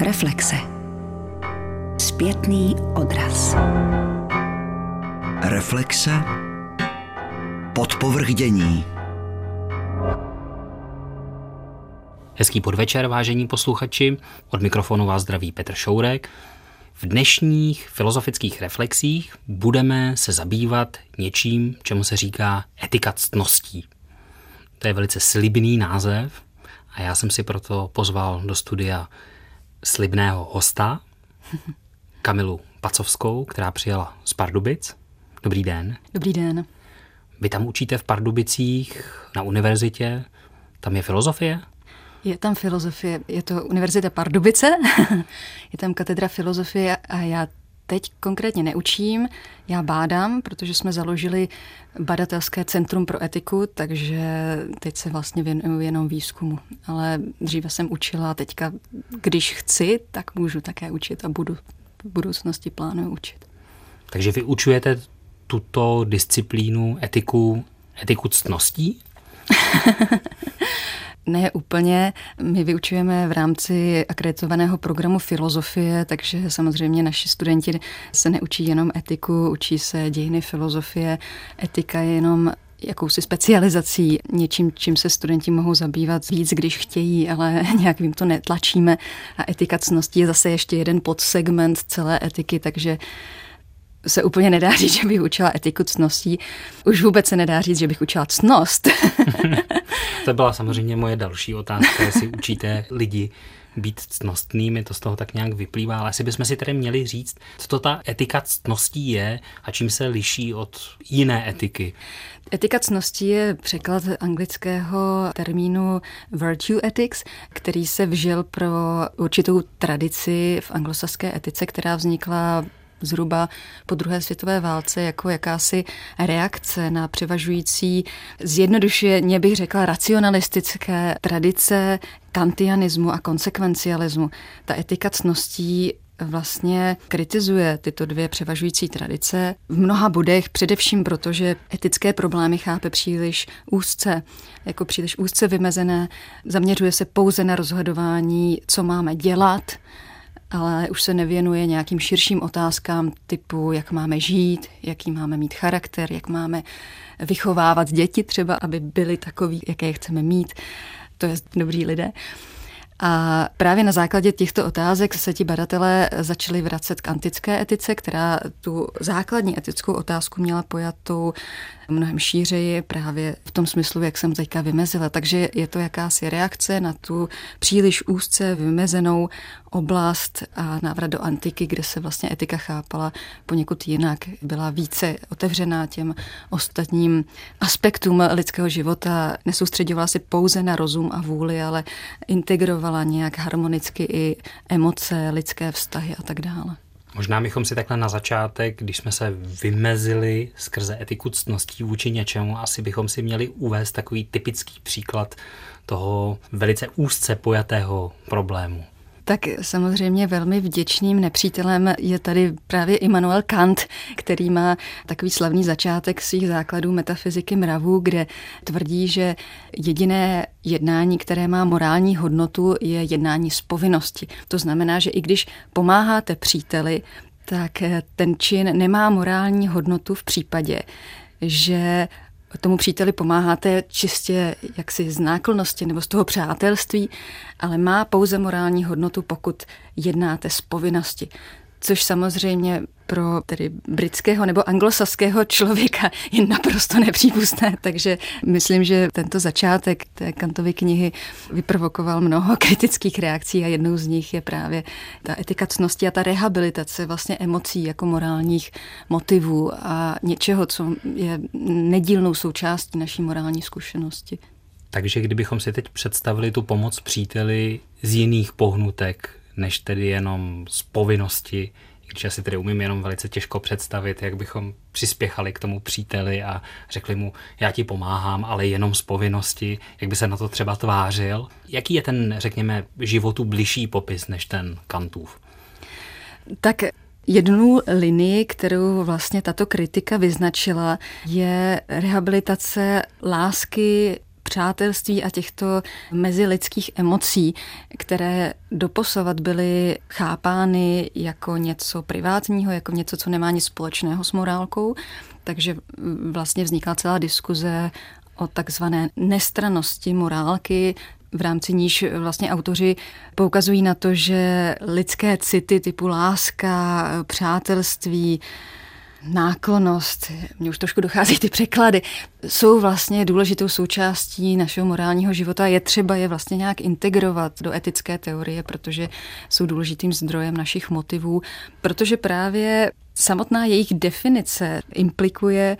Reflexe. Zpětný odraz. Reflexe. Podpovrdění. Hezký podvečer, vážení posluchači. Od mikrofonu vás zdraví Petr Šourek. V dnešních filozofických reflexích budeme se zabývat něčím, čemu se říká etika ctností. To je velice slibný název a já jsem si proto pozval do studia slibného hosta, Kamilu Pacovskou, která přijela z Pardubic. Dobrý den. Dobrý den. Vy tam učíte v Pardubicích na univerzitě, tam je filozofie? Je tam filozofie, je to Univerzita Pardubice, je tam katedra filozofie a já teď konkrétně neučím, já bádám, protože jsme založili badatelské centrum pro etiku, takže teď se vlastně věnuju jenom výzkumu. Ale dříve jsem učila, teďka, když chci, tak můžu také učit a budu v budoucnosti plánuju učit. Takže vy učujete tuto disciplínu etiku, etiku ctností? Ne úplně. My vyučujeme v rámci akreditovaného programu filozofie, takže samozřejmě naši studenti se neučí jenom etiku, učí se dějiny filozofie. Etika je jenom jakousi specializací, něčím, čím se studenti mohou zabývat víc, když chtějí, ale nějak jim to netlačíme. A etika cností je zase ještě jeden podsegment celé etiky, takže se úplně nedá říct, že bych učila etiku cností. Už vůbec se nedá říct, že bych učila cnost. to byla samozřejmě moje další otázka, jestli učíte lidi být ctnostnými, to z toho tak nějak vyplývá, ale asi bychom si tedy měli říct, co to ta etika ctností je a čím se liší od jiné etiky. Etika cností je překlad anglického termínu virtue ethics, který se vžil pro určitou tradici v anglosaské etice, která vznikla zhruba po druhé světové válce jako jakási reakce na převažující, zjednodušeně bych řekla, racionalistické tradice kantianismu a konsekvencialismu. Ta etika cností vlastně kritizuje tyto dvě převažující tradice v mnoha bodech, především proto, že etické problémy chápe příliš úzce, jako příliš úzce vymezené, zaměřuje se pouze na rozhodování, co máme dělat, ale už se nevěnuje nějakým širším otázkám typu, jak máme žít, jaký máme mít charakter, jak máme vychovávat děti třeba, aby byli takový, jaké chceme mít. To je dobrý lidé. A právě na základě těchto otázek se ti badatelé začali vracet k antické etice, která tu základní etickou otázku měla pojatou mnohem šířeji právě v tom smyslu, jak jsem teďka vymezila. Takže je to jakási reakce na tu příliš úzce vymezenou oblast a návrat do antiky, kde se vlastně etika chápala poněkud jinak. Byla více otevřená těm ostatním aspektům lidského života. Nesoustředovala se pouze na rozum a vůli, ale integrovala nějak harmonicky i emoce, lidské vztahy a tak dále. Možná bychom si takhle na začátek, když jsme se vymezili skrze etiku ctností vůči něčemu, asi bychom si měli uvést takový typický příklad toho velice úzce pojatého problému. Tak samozřejmě velmi vděčným nepřítelem je tady právě Immanuel Kant, který má takový slavný začátek svých základů metafyziky mravů, kde tvrdí, že jediné jednání, které má morální hodnotu, je jednání z povinnosti. To znamená, že i když pomáháte příteli, tak ten čin nemá morální hodnotu v případě, že tomu příteli pomáháte čistě jaksi z náklonnosti nebo z toho přátelství, ale má pouze morální hodnotu, pokud jednáte z povinnosti což samozřejmě pro tedy britského nebo anglosaského člověka je naprosto nepřípustné. Takže myslím, že tento začátek té Kantovy knihy vyprovokoval mnoho kritických reakcí a jednou z nich je právě ta etika cnosti a ta rehabilitace vlastně emocí jako morálních motivů a něčeho, co je nedílnou součástí naší morální zkušenosti. Takže kdybychom si teď představili tu pomoc příteli z jiných pohnutek, než tedy jenom z povinnosti, když já si tedy umím jenom velice těžko představit, jak bychom přispěchali k tomu příteli a řekli mu, já ti pomáhám, ale jenom z povinnosti, jak by se na to třeba tvářil. Jaký je ten, řekněme, životu bližší popis než ten Kantův? Tak Jednu linii, kterou vlastně tato kritika vyznačila, je rehabilitace lásky přátelství a těchto mezilidských emocí, které doposovat byly chápány jako něco privátního, jako něco, co nemá nic společného s morálkou. Takže vlastně vznikla celá diskuze o takzvané nestranosti morálky, v rámci níž vlastně autoři poukazují na to, že lidské city typu láska, přátelství, náklonost, mně už trošku dochází ty překlady, jsou vlastně důležitou součástí našeho morálního života. Je třeba je vlastně nějak integrovat do etické teorie, protože jsou důležitým zdrojem našich motivů, protože právě samotná jejich definice implikuje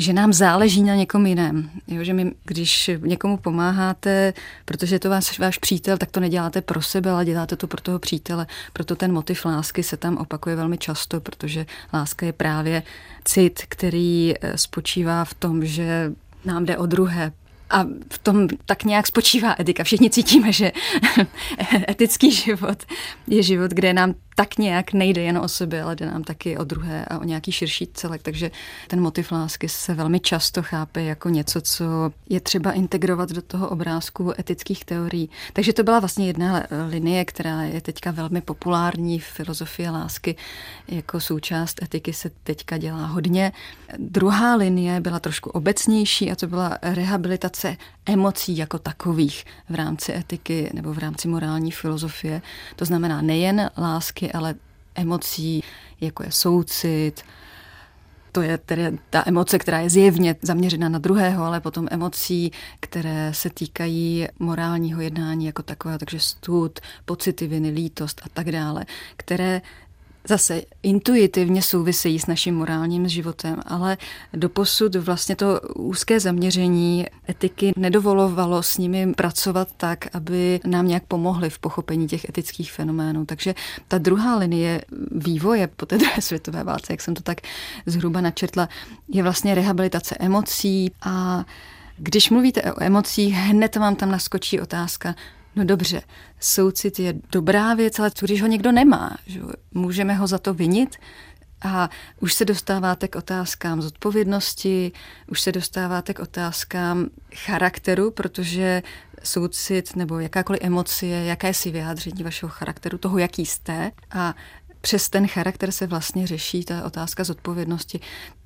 že nám záleží na někom jiném. Jo, že my, když někomu pomáháte, protože je to váš, váš přítel, tak to neděláte pro sebe, ale děláte to pro toho přítele. Proto ten motiv lásky se tam opakuje velmi často, protože láska je právě cit, který eh, spočívá v tom, že nám jde o druhé, a v tom tak nějak spočívá etika. Všichni cítíme, že etický život je život, kde nám tak nějak nejde jen o sebe, ale jde nám taky o druhé a o nějaký širší celek. Takže ten motiv lásky se velmi často chápe jako něco, co je třeba integrovat do toho obrázku etických teorií. Takže to byla vlastně jedna linie, která je teďka velmi populární v filozofii lásky. Jako součást etiky se teďka dělá hodně. Druhá linie byla trošku obecnější a to byla rehabilitace emocí jako takových v rámci etiky nebo v rámci morální filozofie. To znamená nejen lásky, ale emocí, jako je soucit, to je tedy ta emoce, která je zjevně zaměřena na druhého, ale potom emocí, které se týkají morálního jednání jako takového, takže stud, pocity viny, lítost a tak dále, které zase intuitivně souvisejí s naším morálním životem, ale doposud vlastně to úzké zaměření etiky nedovolovalo s nimi pracovat tak, aby nám nějak pomohli v pochopení těch etických fenoménů. Takže ta druhá linie vývoje po té druhé světové válce, jak jsem to tak zhruba načetla, je vlastně rehabilitace emocí a když mluvíte o emocích, hned vám tam naskočí otázka, No dobře, soucit je dobrá věc, ale co když ho někdo nemá? Že? Můžeme ho za to vinit? A už se dostáváte k otázkám zodpovědnosti, už se dostáváte k otázkám charakteru, protože soucit nebo jakákoliv emocie, jaké si vyjádření vašeho charakteru, toho, jaký jste. A přes ten charakter se vlastně řeší ta otázka zodpovědnosti.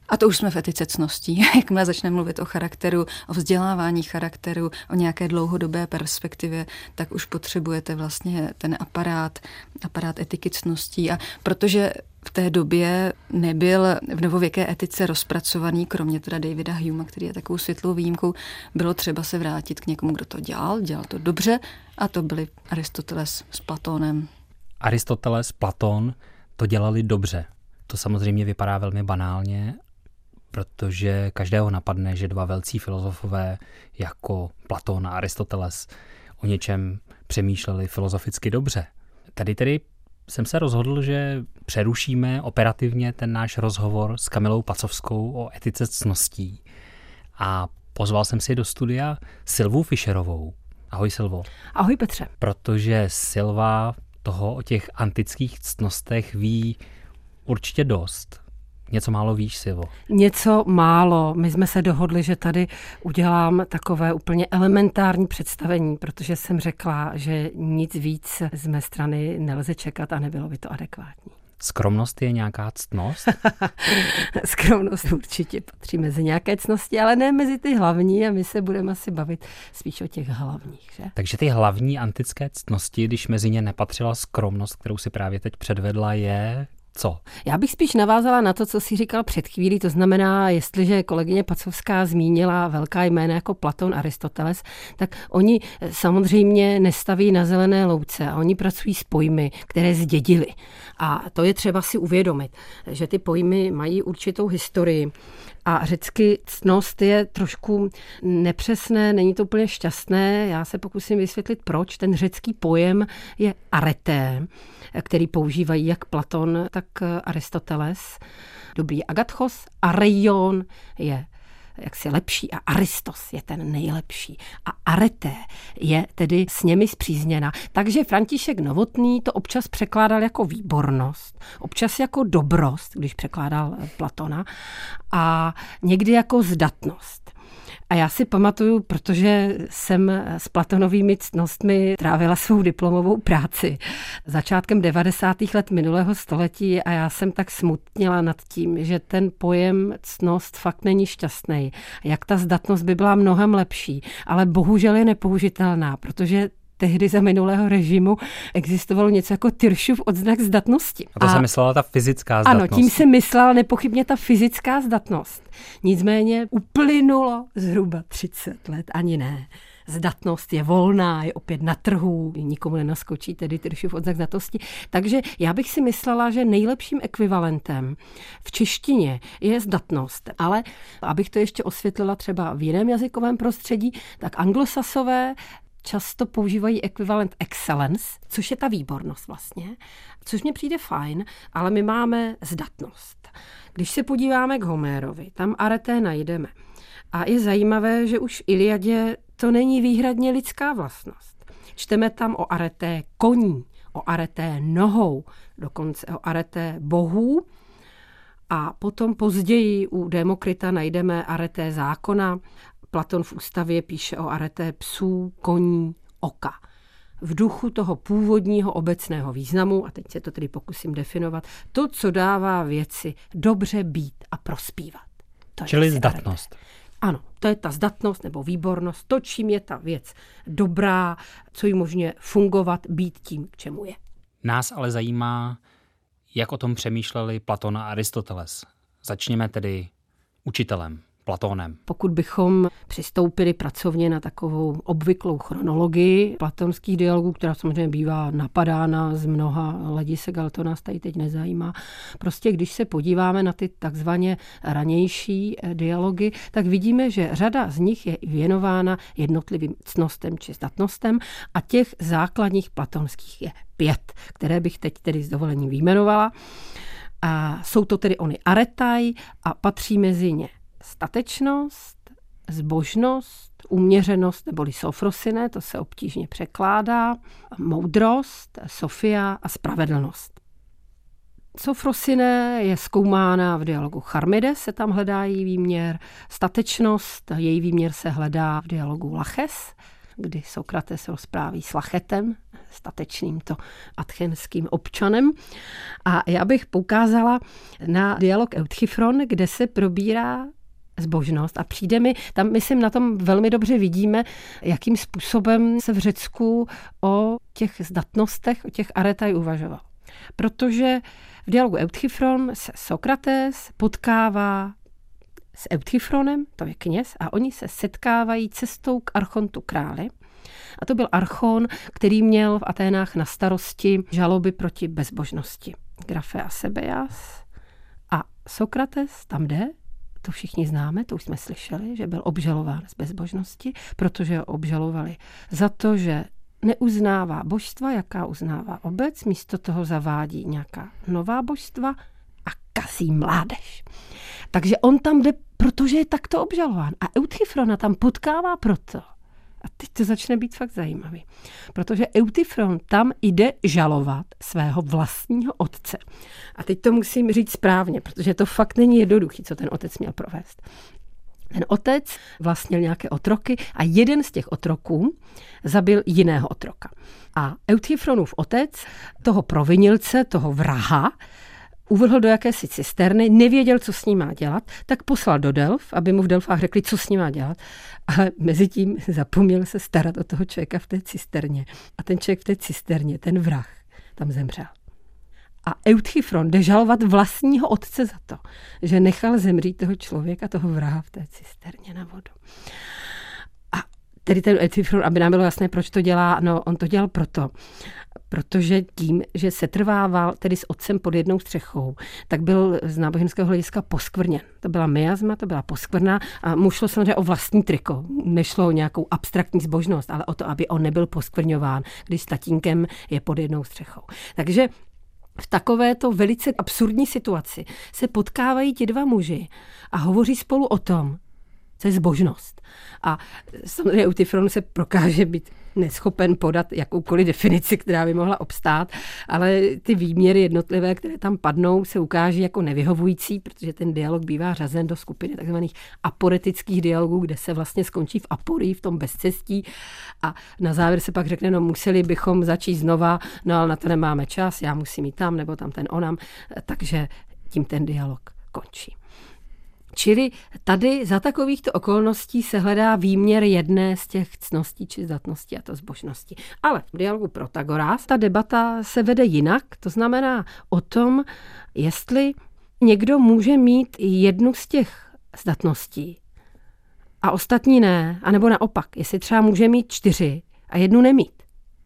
A to už jsme v etice cností. Jakmile začneme mluvit o charakteru, o vzdělávání charakteru, o nějaké dlouhodobé perspektivě, tak už potřebujete vlastně ten aparát, aparát etiky cností. A protože v té době nebyl v novověké etice rozpracovaný, kromě teda Davida Huma, který je takovou světlou výjimkou, bylo třeba se vrátit k někomu, kdo to dělal, dělal to dobře, a to byli Aristoteles s Platónem. Aristoteles, Platón to dělali dobře. To samozřejmě vypadá velmi banálně, protože každého napadne, že dva velcí filozofové jako Platón a Aristoteles o něčem přemýšleli filozoficky dobře. Tady tedy jsem se rozhodl, že přerušíme operativně ten náš rozhovor s Kamilou Pacovskou o etice cností a pozval jsem si do studia Silvu Fischerovou. Ahoj Silvo. Ahoj Petře. Protože Silva toho o těch antických ctnostech ví určitě dost. Něco málo víš, Sivo? Něco málo. My jsme se dohodli, že tady udělám takové úplně elementární představení, protože jsem řekla, že nic víc z mé strany nelze čekat a nebylo by to adekvátní. Skromnost je nějaká ctnost? Skromnost určitě patří mezi nějaké ctnosti, ale ne mezi ty hlavní a my se budeme asi bavit spíš o těch hlavních. Že? Takže ty hlavní antické ctnosti, když mezi ně nepatřila skromnost, kterou si právě teď předvedla, je co? Já bych spíš navázala na to, co si říkal před chvílí, to znamená, jestliže kolegyně Pacovská zmínila velká jména jako Platon, Aristoteles, tak oni samozřejmě nestaví na zelené louce a oni pracují s pojmy, které zdědili. A to je třeba si uvědomit, že ty pojmy mají určitou historii. A řecky ctnost je trošku nepřesné, není to úplně šťastné. Já se pokusím vysvětlit, proč. Ten řecký pojem je areté, který používají jak Platon, tak Aristoteles. Dobrý Agatchos, areion je jaksi lepší a Aristos je ten nejlepší. A Arete je tedy s nimi zpřízněna. Takže František Novotný to občas překládal jako výbornost, občas jako dobrost, když překládal Platona, a někdy jako zdatnost. A já si pamatuju, protože jsem s Platonovými ctnostmi trávila svou diplomovou práci začátkem 90. let minulého století a já jsem tak smutnila nad tím, že ten pojem ctnost fakt není šťastný. Jak ta zdatnost by byla mnohem lepší, ale bohužel je nepoužitelná, protože tehdy za minulého režimu existovalo něco jako Tyršův odznak zdatnosti. A to a, se myslela ta fyzická zdatnost. Ano, tím se myslela nepochybně ta fyzická zdatnost. Nicméně uplynulo zhruba 30 let, ani ne. Zdatnost je volná, je opět na trhu, nikomu nenaskočí tedy Tyršův odznak zdatnosti. Takže já bych si myslela, že nejlepším ekvivalentem v češtině je zdatnost. Ale abych to ještě osvětlila třeba v jiném jazykovém prostředí, tak anglosasové často používají ekvivalent excellence, což je ta výbornost vlastně, což mně přijde fajn, ale my máme zdatnost. Když se podíváme k Homérovi, tam areté najdeme. A je zajímavé, že už v Iliadě to není výhradně lidská vlastnost. Čteme tam o areté koní, o areté nohou, dokonce o areté bohů. A potom později u Demokrita najdeme areté zákona Platon v ústavě píše o areté psů, koní, oka. V duchu toho původního obecného významu, a teď se to tedy pokusím definovat, to, co dává věci dobře být a prospívat. To Čili zdatnost. Arete. Ano, to je ta zdatnost nebo výbornost, to, čím je ta věc dobrá, co jí možně fungovat, být tím, k čemu je. Nás ale zajímá, jak o tom přemýšleli Platon a Aristoteles. Začněme tedy učitelem. Platónem. Pokud bychom přistoupili pracovně na takovou obvyklou chronologii platonských dialogů, která samozřejmě bývá napadána z mnoha hledisek, ale to nás tady teď nezajímá. Prostě když se podíváme na ty takzvaně ranější eh, dialogy, tak vidíme, že řada z nich je věnována jednotlivým cnostem či statnostem a těch základních platonských je pět, které bych teď tedy s dovolením vyjmenovala. A jsou to tedy ony aretaj a patří mezi ně statečnost, zbožnost, uměřenost neboli sofrosine, to se obtížně překládá, moudrost, sofia a spravedlnost. Sofrosine je zkoumána v dialogu Charmides, se tam hledá její výměr, statečnost, její výměr se hledá v dialogu Laches, kdy Sokrates rozpráví s Lachetem, statečným to atchenským občanem. A já bych poukázala na dialog Euthyfron, kde se probírá zbožnost a přijde mi, tam myslím na tom velmi dobře vidíme, jakým způsobem se v Řecku o těch zdatnostech, o těch aretaj uvažoval. Protože v dialogu Euthyfron se Sokrates potkává s Euthyfronem, to je kněz, a oni se setkávají cestou k Archontu králi. A to byl Archon, který měl v Aténách na starosti žaloby proti bezbožnosti. Grafe a Sebeas. A Sokrates tam jde to všichni známe, to už jsme slyšeli, že byl obžalován z bezbožnosti, protože ho obžalovali za to, že neuznává božstva, jaká uznává obec, místo toho zavádí nějaká nová božstva a kasí mládež. Takže on tam jde, protože je takto obžalován. A Eutyfrona tam potkává proto, a teď to začne být fakt zajímavý. Protože Eutyfron tam jde žalovat svého vlastního otce. A teď to musím říct správně, protože to fakt není jednoduchý, co ten otec měl provést. Ten otec vlastnil nějaké otroky a jeden z těch otroků zabil jiného otroka. A Eutyfronův otec toho provinilce, toho vraha, uvrhl do jakési cisterny, nevěděl, co s ním má dělat, tak poslal do Delf, aby mu v Delfách řekli, co s ním má dělat. Ale mezi tím zapomněl se starat o toho člověka v té cisterně. A ten člověk v té cisterně, ten vrah, tam zemřel. A Euthyfron jde žalovat vlastního otce za to, že nechal zemřít toho člověka, toho vraha v té cisterně na vodu. Tedy ten Euthyfron, aby nám bylo jasné, proč to dělá, no on to dělal proto, protože tím, že se trvával tedy s otcem pod jednou střechou, tak byl z náboženského hlediska poskvrněn. To byla miasma, to byla poskvrna a mu šlo samozřejmě o vlastní triko. Nešlo o nějakou abstraktní zbožnost, ale o to, aby on nebyl poskvrňován, když s tatínkem je pod jednou střechou. Takže v takovéto velice absurdní situaci se potkávají ti dva muži a hovoří spolu o tom, co je zbožnost. A samozřejmě Eutyfron se prokáže být neschopen podat jakoukoliv definici, která by mohla obstát, ale ty výměry jednotlivé, které tam padnou, se ukáží jako nevyhovující, protože ten dialog bývá řazen do skupiny tzv. aporetických dialogů, kde se vlastně skončí v aporii, v tom bezcestí a na závěr se pak řekne, no museli bychom začít znova, no ale na to nemáme čas, já musím jít tam, nebo tam ten onam, takže tím ten dialog končí. Čili tady za takovýchto okolností se hledá výměr jedné z těch cností či zdatností a to zbožnosti. Ale v dialogu Protagoras ta debata se vede jinak, to znamená o tom, jestli někdo může mít jednu z těch zdatností a ostatní ne, anebo naopak, jestli třeba může mít čtyři a jednu nemít.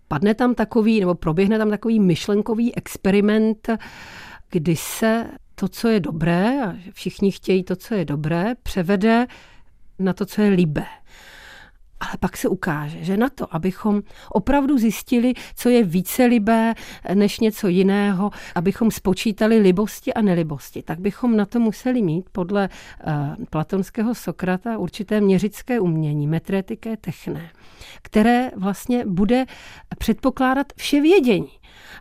Padne tam takový, nebo proběhne tam takový myšlenkový experiment, kdy se to, co je dobré, a všichni chtějí to, co je dobré, převede na to, co je libé. Ale pak se ukáže, že na to, abychom opravdu zjistili, co je více libé než něco jiného, abychom spočítali libosti a nelibosti, tak bychom na to museli mít podle uh, platonského Sokrata určité měřické umění, metretiké techné, které vlastně bude předpokládat vše vědění.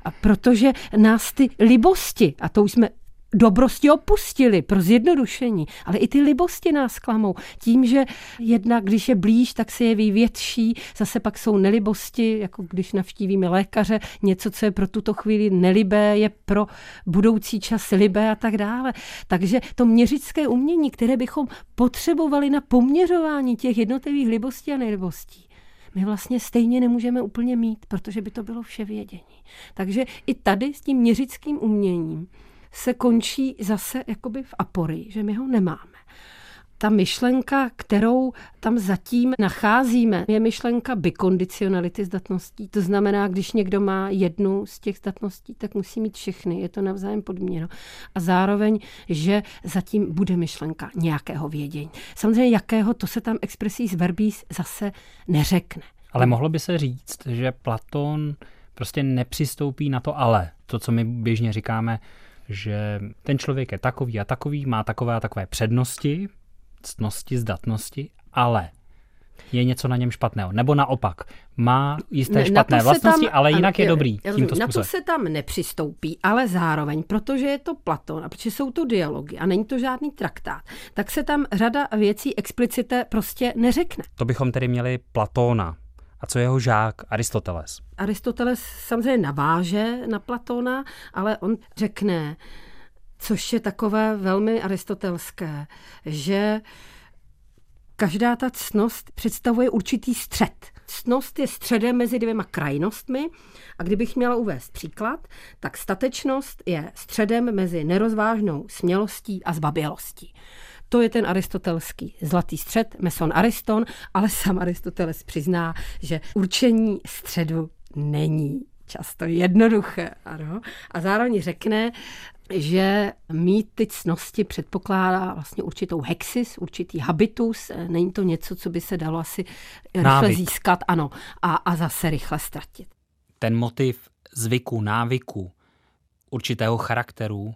A protože nás ty libosti, a to už jsme dobrosti opustili pro zjednodušení, ale i ty libosti nás klamou. Tím, že jednak, když je blíž, tak se jeví větší, zase pak jsou nelibosti, jako když navštívíme lékaře, něco, co je pro tuto chvíli nelibé, je pro budoucí čas libé a tak dále. Takže to měřické umění, které bychom potřebovali na poměřování těch jednotlivých libostí a nelibostí, my vlastně stejně nemůžeme úplně mít, protože by to bylo vše vědění. Takže i tady s tím měřickým uměním se končí zase jakoby v aporii, že my ho nemáme. Ta myšlenka, kterou tam zatím nacházíme, je myšlenka bikondicionality zdatností. To znamená, když někdo má jednu z těch zdatností, tak musí mít všechny. Je to navzájem podměno. A zároveň, že zatím bude myšlenka nějakého vědění. Samozřejmě jakého, to se tam expresí z verbis zase neřekne. Ale mohlo by se říct, že Platon prostě nepřistoupí na to ale. To, co my běžně říkáme, že ten člověk je takový a takový, má takové a takové přednosti, ctnosti, zdatnosti, ale je něco na něm špatného. Nebo naopak, má jisté ne, špatné vlastnosti, tam, ale jinak ano, je dobrý. Tímto způsobem. Na to se tam nepřistoupí, ale zároveň, protože je to Platon a protože jsou to dialogy a není to žádný traktát, tak se tam řada věcí explicite prostě neřekne. To bychom tedy měli Platóna a co jeho žák Aristoteles? Aristoteles samozřejmě naváže na Platona, ale on řekne, což je takové velmi aristotelské, že každá ta cnost představuje určitý střed. Cnost je středem mezi dvěma krajnostmi a kdybych měla uvést příklad, tak statečnost je středem mezi nerozvážnou smělostí a zbabělostí. To je ten aristotelský zlatý střed, meson Ariston, ale sám Aristoteles přizná, že určení středu není často jednoduché. Ano. A zároveň řekne, že mít ty cnosti předpokládá vlastně určitou hexis, určitý habitus. Není to něco, co by se dalo asi rychle Návyk. získat ano, a, a zase rychle ztratit. Ten motiv zvyku, návyku, určitého charakteru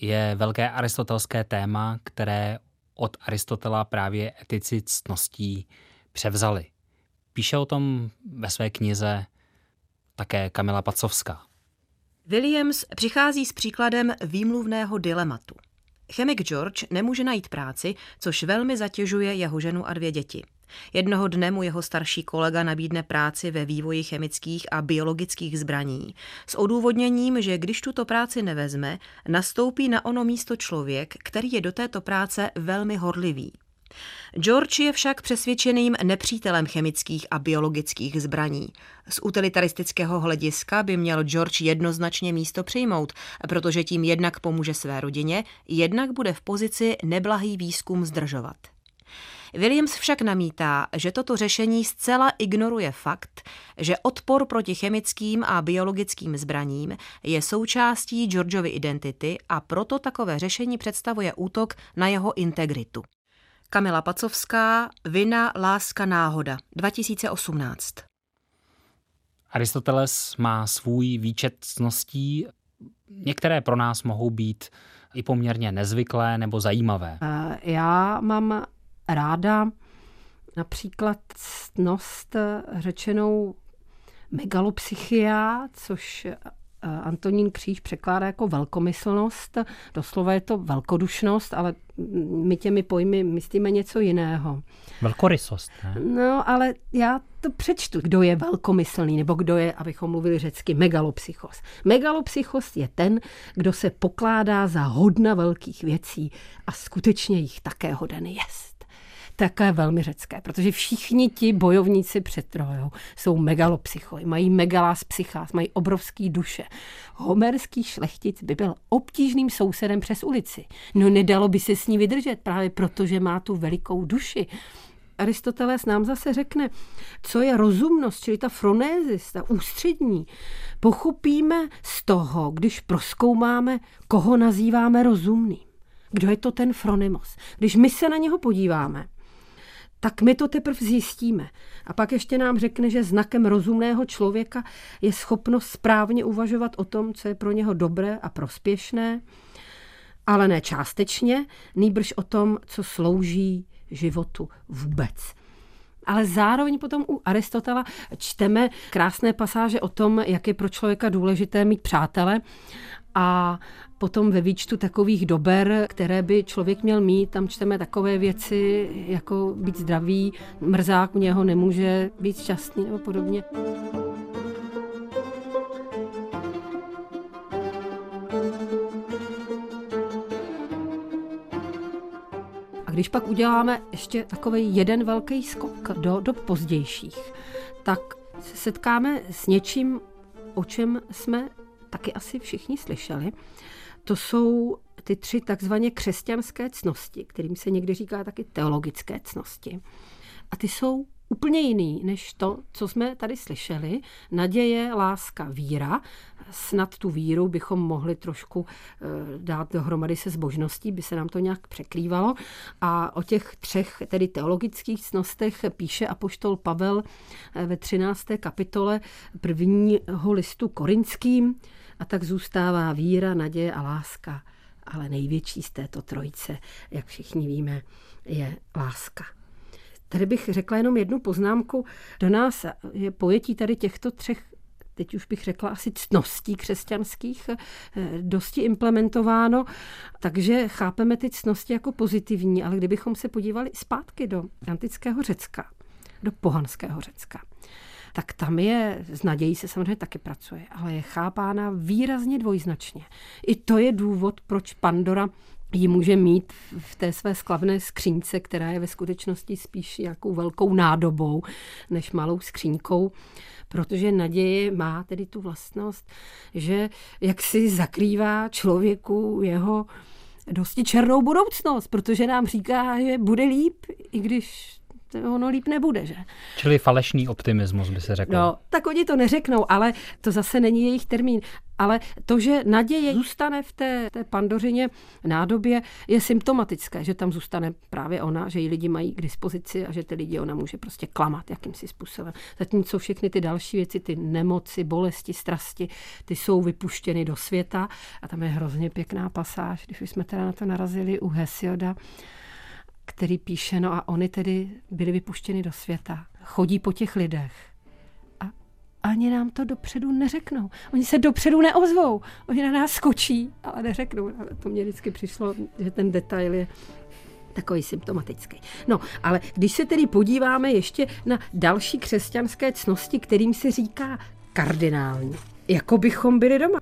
je velké aristotelské téma, které od Aristotela právě etici ctností převzali. Píše o tom ve své knize také Kamila Pacovská. Williams přichází s příkladem výmluvného dilematu. Chemik George nemůže najít práci, což velmi zatěžuje jeho ženu a dvě děti. Jednoho dne mu jeho starší kolega nabídne práci ve vývoji chemických a biologických zbraní s odůvodněním, že když tuto práci nevezme, nastoupí na ono místo člověk, který je do této práce velmi horlivý. George je však přesvědčeným nepřítelem chemických a biologických zbraní. Z utilitaristického hlediska by měl George jednoznačně místo přijmout, protože tím jednak pomůže své rodině, jednak bude v pozici neblahý výzkum zdržovat. Williams však namítá, že toto řešení zcela ignoruje fakt, že odpor proti chemickým a biologickým zbraním je součástí Georgeovy identity a proto takové řešení představuje útok na jeho integritu. Kamila Pacovská, Vina, láska, náhoda, 2018. Aristoteles má svůj výčet cností. Některé pro nás mohou být i poměrně nezvyklé nebo zajímavé. Já mám ráda například ctnost řečenou megalopsychia, což Eh, Antonín Kříž překládá jako velkomyslnost, doslova je to velkodušnost, ale my těmi pojmy myslíme něco jiného. Velkorysost, ne? No, ale já to přečtu, kdo je velkomyslný, nebo kdo je, abychom mluvili řecky, megalopsychos. Megalopsychos je ten, kdo se pokládá za hodna velkých věcí a skutečně jich také hoden jest také velmi řecké, protože všichni ti bojovníci před Trojou jsou megalopsychoj, mají megalás psychás, mají obrovský duše. Homerský šlechtic by byl obtížným sousedem přes ulici. No nedalo by se s ní vydržet právě proto, že má tu velikou duši. Aristoteles nám zase řekne, co je rozumnost, čili ta fronézis, ta ústřední. Pochopíme z toho, když proskoumáme, koho nazýváme rozumným. Kdo je to ten fronemos? Když my se na něho podíváme, tak my to teprve zjistíme. A pak ještě nám řekne, že znakem rozumného člověka je schopnost správně uvažovat o tom, co je pro něho dobré a prospěšné, ale ne částečně, nýbrž o tom, co slouží životu vůbec. Ale zároveň potom u Aristotela čteme krásné pasáže o tom, jak je pro člověka důležité mít přátele a potom ve výčtu takových dober, které by člověk měl mít, tam čteme takové věci, jako být zdravý, mrzák u něho nemůže být šťastný nebo podobně. A když pak uděláme ještě takový jeden velký skok do dob pozdějších, tak se setkáme s něčím, o čem jsme taky asi všichni slyšeli. To jsou ty tři takzvaně křesťanské cnosti, kterým se někdy říká taky teologické cnosti. A ty jsou úplně jiný než to, co jsme tady slyšeli. Naděje, láska, víra. Snad tu víru bychom mohli trošku eh, dát dohromady se zbožností, by se nám to nějak překrývalo. A o těch třech, tedy teologických cnostech, píše apoštol Pavel eh, ve 13. kapitole prvního listu korinským. A tak zůstává víra, naděje a láska. Ale největší z této trojice, jak všichni víme, je láska. Tady bych řekla jenom jednu poznámku. Do nás je pojetí tady těchto třech teď už bych řekla asi ctností křesťanských, eh, dosti implementováno, takže chápeme ty ctnosti jako pozitivní, ale kdybychom se podívali zpátky do antického Řecka, do pohanského Řecka, tak tam je, z nadějí se samozřejmě taky pracuje, ale je chápána výrazně dvojznačně. I to je důvod, proč Pandora ji může mít v té své sklavné skřínce, která je ve skutečnosti spíš nějakou velkou nádobou než malou skřínkou, protože naděje má tedy tu vlastnost, že jak si zakrývá člověku jeho dosti černou budoucnost, protože nám říká, že bude líp, i když ono líp nebude, že? Čili falešný optimismus by se řekl. No, tak oni to neřeknou, ale to zase není jejich termín. Ale to, že naděje zůstane v té, té pandořině nádobě, je symptomatické, že tam zůstane právě ona, že ji lidi mají k dispozici a že ty lidi ona může prostě klamat jakýmsi způsobem. Zatímco všechny ty další věci, ty nemoci, bolesti, strasti, ty jsou vypuštěny do světa. A tam je hrozně pěkná pasáž, když už jsme teda na to narazili u Hesioda, který píše, no a oni tedy byli vypuštěni do světa, chodí po těch lidech a ani nám to dopředu neřeknou. Oni se dopředu neozvou, oni na nás skočí, ale neřeknou. To mě vždycky přišlo, že ten detail je takový symptomatický. No, ale když se tedy podíváme ještě na další křesťanské cnosti, kterým se říká kardinální, jako bychom byli doma.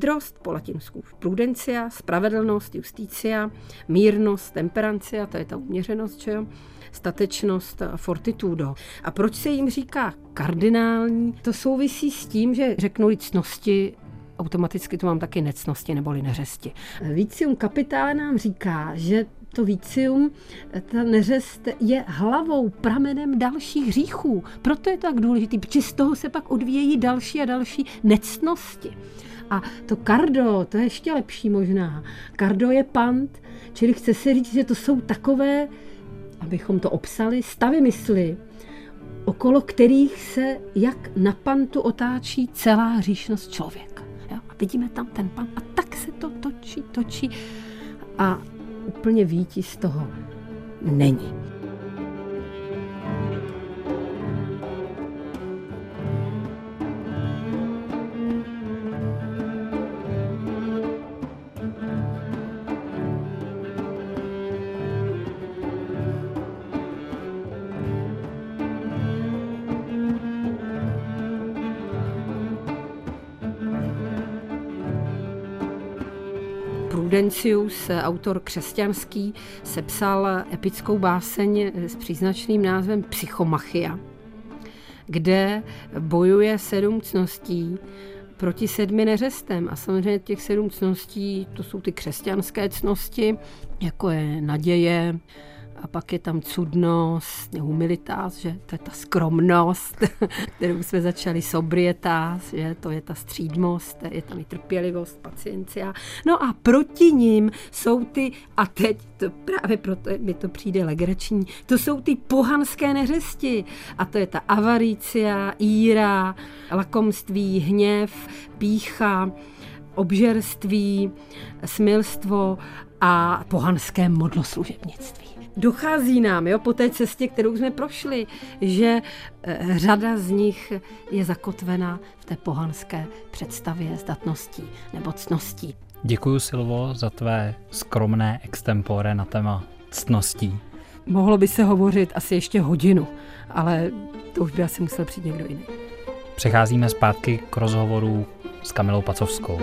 Drost po latinsku prudencia, spravedlnost, justicia, mírnost, temperancia, to je ta uměřenost, že jo? statečnost, fortitudo. A proč se jim říká kardinální? To souvisí s tím, že řeknu cnosti automaticky tu mám taky necnosti neboli neřesti. Vicium kapitále nám říká, že to vícium, ta neřest je hlavou, pramenem dalších hříchů. Proto je to tak důležitý, protože z toho se pak odvíjejí další a další nectnosti. A to kardo, to je ještě lepší možná. Kardo je pant, čili chce se říct, že to jsou takové, abychom to obsali, stavy mysli, okolo kterých se jak na pantu otáčí celá hříšnost člověka. Jo? A vidíme tam ten pan a tak se to točí, točí a úplně vítí z toho není. Prudencius, autor křesťanský, sepsal epickou báseň s příznačným názvem Psychomachia, kde bojuje sedm cností proti sedmi neřestem. A samozřejmě těch sedm cností, to jsou ty křesťanské cnosti, jako je naděje, a pak je tam cudnost, humilitas, že to je ta skromnost, kterou jsme začali, sobrietas, že to je ta střídmost, je tam i trpělivost, paciencia. No a proti ním jsou ty, a teď to právě proto mi to přijde legrační, to jsou ty pohanské neřesti. A to je ta avarícia, íra, lakomství, hněv, pícha, obžerství, smilstvo a pohanské modloslužebnictví dochází nám jo, po té cestě, kterou jsme prošli, že eh, řada z nich je zakotvena v té pohanské představě zdatností nebo cností. Děkuji Silvo za tvé skromné extempore na téma ctností. Mohlo by se hovořit asi ještě hodinu, ale to už by asi musel přijít někdo jiný. Přecházíme zpátky k rozhovoru s Kamilou Pacovskou.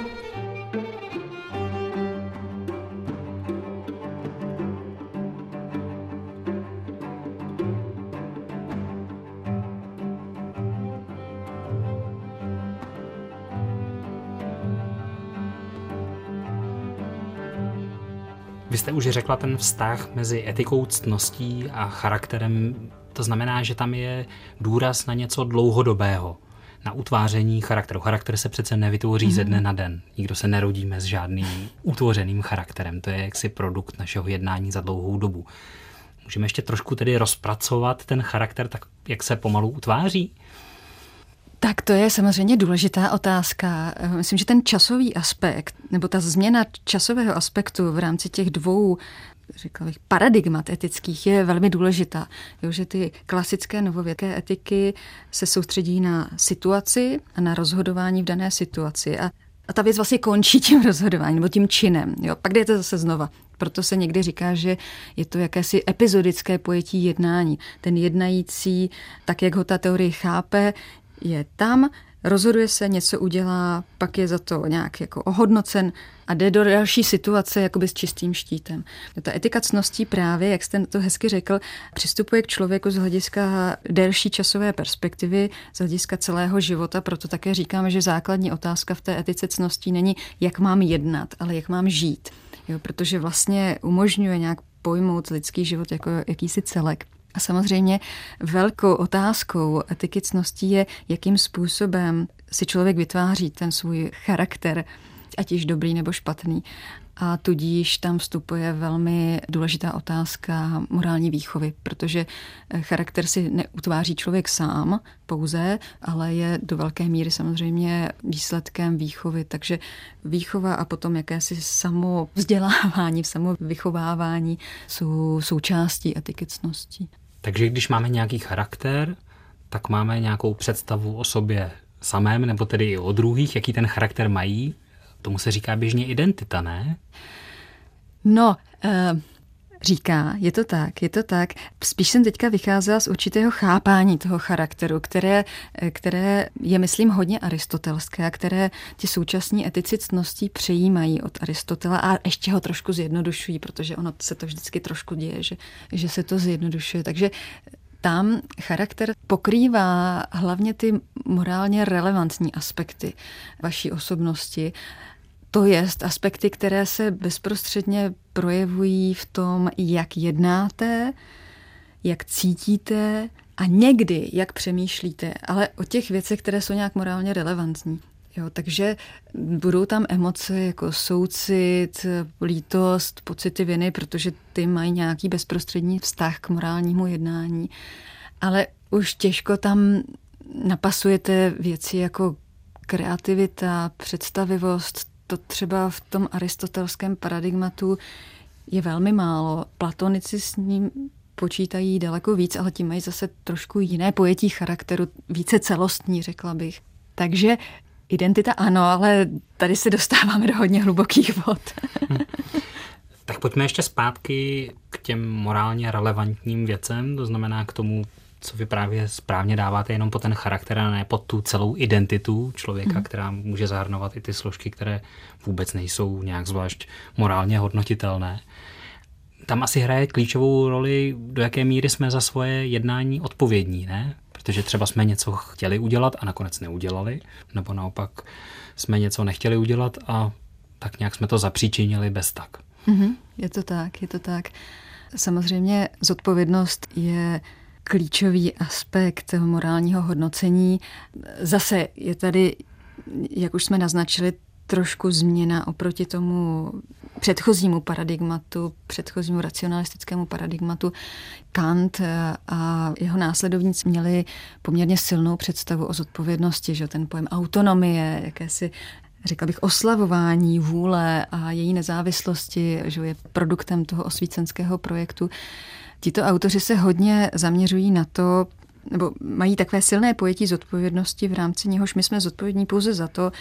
Vy jste už řekla ten vztah mezi etikou, ctností a charakterem. To znamená, že tam je důraz na něco dlouhodobého, na utváření charakteru. Charakter se přece nevytvoří mm-hmm. ze dne na den. Nikdo se nerodíme s žádným utvořeným charakterem. To je jaksi produkt našeho jednání za dlouhou dobu. Můžeme ještě trošku tedy rozpracovat ten charakter, tak jak se pomalu utváří? Tak to je samozřejmě důležitá otázka. Myslím, že ten časový aspekt, nebo ta změna časového aspektu v rámci těch dvou řekla bych, paradigmat etických je velmi důležitá. Jo, že ty klasické novověké etiky se soustředí na situaci a na rozhodování v dané situaci. A, a ta věc vlastně končí tím rozhodováním nebo tím činem. Jo. Pak jdete zase znova. Proto se někdy říká, že je to jakési epizodické pojetí jednání. Ten jednající, tak jak ho ta teorie chápe, je tam, rozhoduje se, něco udělá, pak je za to nějak jako ohodnocen a jde do další situace jakoby s čistým štítem. Ta etika cností právě, jak jste to hezky řekl, přistupuje k člověku z hlediska delší časové perspektivy, z hlediska celého života, proto také říkáme, že základní otázka v té etice cností není, jak mám jednat, ale jak mám žít. Jo, protože vlastně umožňuje nějak pojmout lidský život jako jakýsi celek. A samozřejmě velkou otázkou etiky cností je, jakým způsobem si člověk vytváří ten svůj charakter, ať již dobrý nebo špatný. A tudíž tam vstupuje velmi důležitá otázka morální výchovy, protože charakter si neutváří člověk sám pouze, ale je do velké míry samozřejmě výsledkem výchovy. Takže výchova a potom jakési samovzdělávání, samovychovávání jsou součástí etiky cností. Takže když máme nějaký charakter, tak máme nějakou představu o sobě samém, nebo tedy i o druhých, jaký ten charakter mají. Tomu se říká běžně identita, ne? No, uh, říká, je to tak, je to tak. Spíš jsem teďka vycházela z určitého chápání toho charakteru, které, které je, myslím, hodně aristotelské a které ti současní etici ctností přejímají od Aristotela a ještě ho trošku zjednodušují, protože ono se to vždycky trošku děje, že, že se to zjednodušuje. Takže tam charakter pokrývá hlavně ty morálně relevantní aspekty vaší osobnosti to je aspekty, které se bezprostředně projevují v tom, jak jednáte, jak cítíte a někdy, jak přemýšlíte, ale o těch věcech, které jsou nějak morálně relevantní. Jo, takže budou tam emoce jako soucit, lítost, pocity viny, protože ty mají nějaký bezprostřední vztah k morálnímu jednání. Ale už těžko tam napasujete věci jako kreativita, představivost, to třeba v tom aristotelském paradigmatu je velmi málo. Platonici s ním počítají daleko víc, ale tím mají zase trošku jiné pojetí charakteru, více celostní, řekla bych. Takže identita ano, ale tady se dostáváme do hodně hlubokých vod. tak pojďme ještě zpátky k těm morálně relevantním věcem, to znamená k tomu, co vy právě správně dáváte jenom po ten charakter a ne pod tu celou identitu člověka, hmm. která může zahrnovat i ty složky, které vůbec nejsou nějak zvlášť morálně hodnotitelné. Tam asi hraje klíčovou roli, do jaké míry jsme za svoje jednání odpovědní, ne? Protože třeba jsme něco chtěli udělat a nakonec neudělali, nebo naopak jsme něco nechtěli udělat a tak nějak jsme to zapříčinili bez tak. Mm-hmm, je to tak, je to tak. Samozřejmě zodpovědnost je klíčový aspekt morálního hodnocení. Zase je tady, jak už jsme naznačili, trošku změna oproti tomu předchozímu paradigmatu, předchozímu racionalistickému paradigmatu. Kant a jeho následovníci měli poměrně silnou představu o zodpovědnosti, že ten pojem autonomie, jakési řekla bych, oslavování vůle a její nezávislosti, že je produktem toho osvícenského projektu. Tito autoři se hodně zaměřují na to, nebo mají takové silné pojetí zodpovědnosti, v rámci něhož my jsme zodpovědní pouze za to,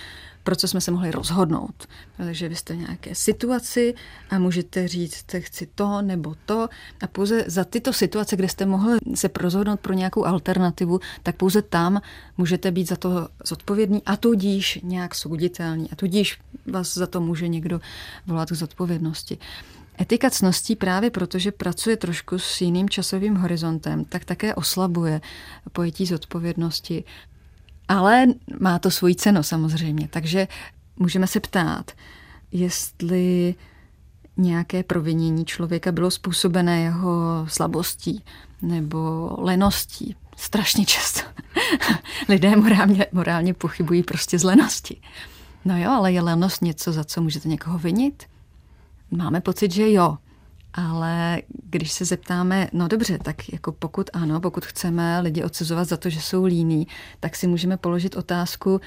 pro co jsme se mohli rozhodnout. Takže vy jste v nějaké situaci a můžete říct, chci to nebo to a pouze za tyto situace, kde jste mohli se rozhodnout pro nějakou alternativu, tak pouze tam můžete být za to zodpovědný a tudíž nějak souditelný a tudíž vás za to může někdo volat k zodpovědnosti. Etika cností právě protože pracuje trošku s jiným časovým horizontem, tak také oslabuje pojetí zodpovědnosti. Ale má to svoji cenu samozřejmě, takže můžeme se ptát, jestli nějaké provinění člověka bylo způsobené jeho slabostí nebo leností. Strašně často lidé morálně, morálně pochybují prostě z lenosti. No jo, ale je lenost něco, za co můžete někoho vinit? Máme pocit, že jo. Ale když se zeptáme, no dobře, tak jako pokud ano, pokud chceme lidi odsuzovat za to, že jsou líní, tak si můžeme položit otázku,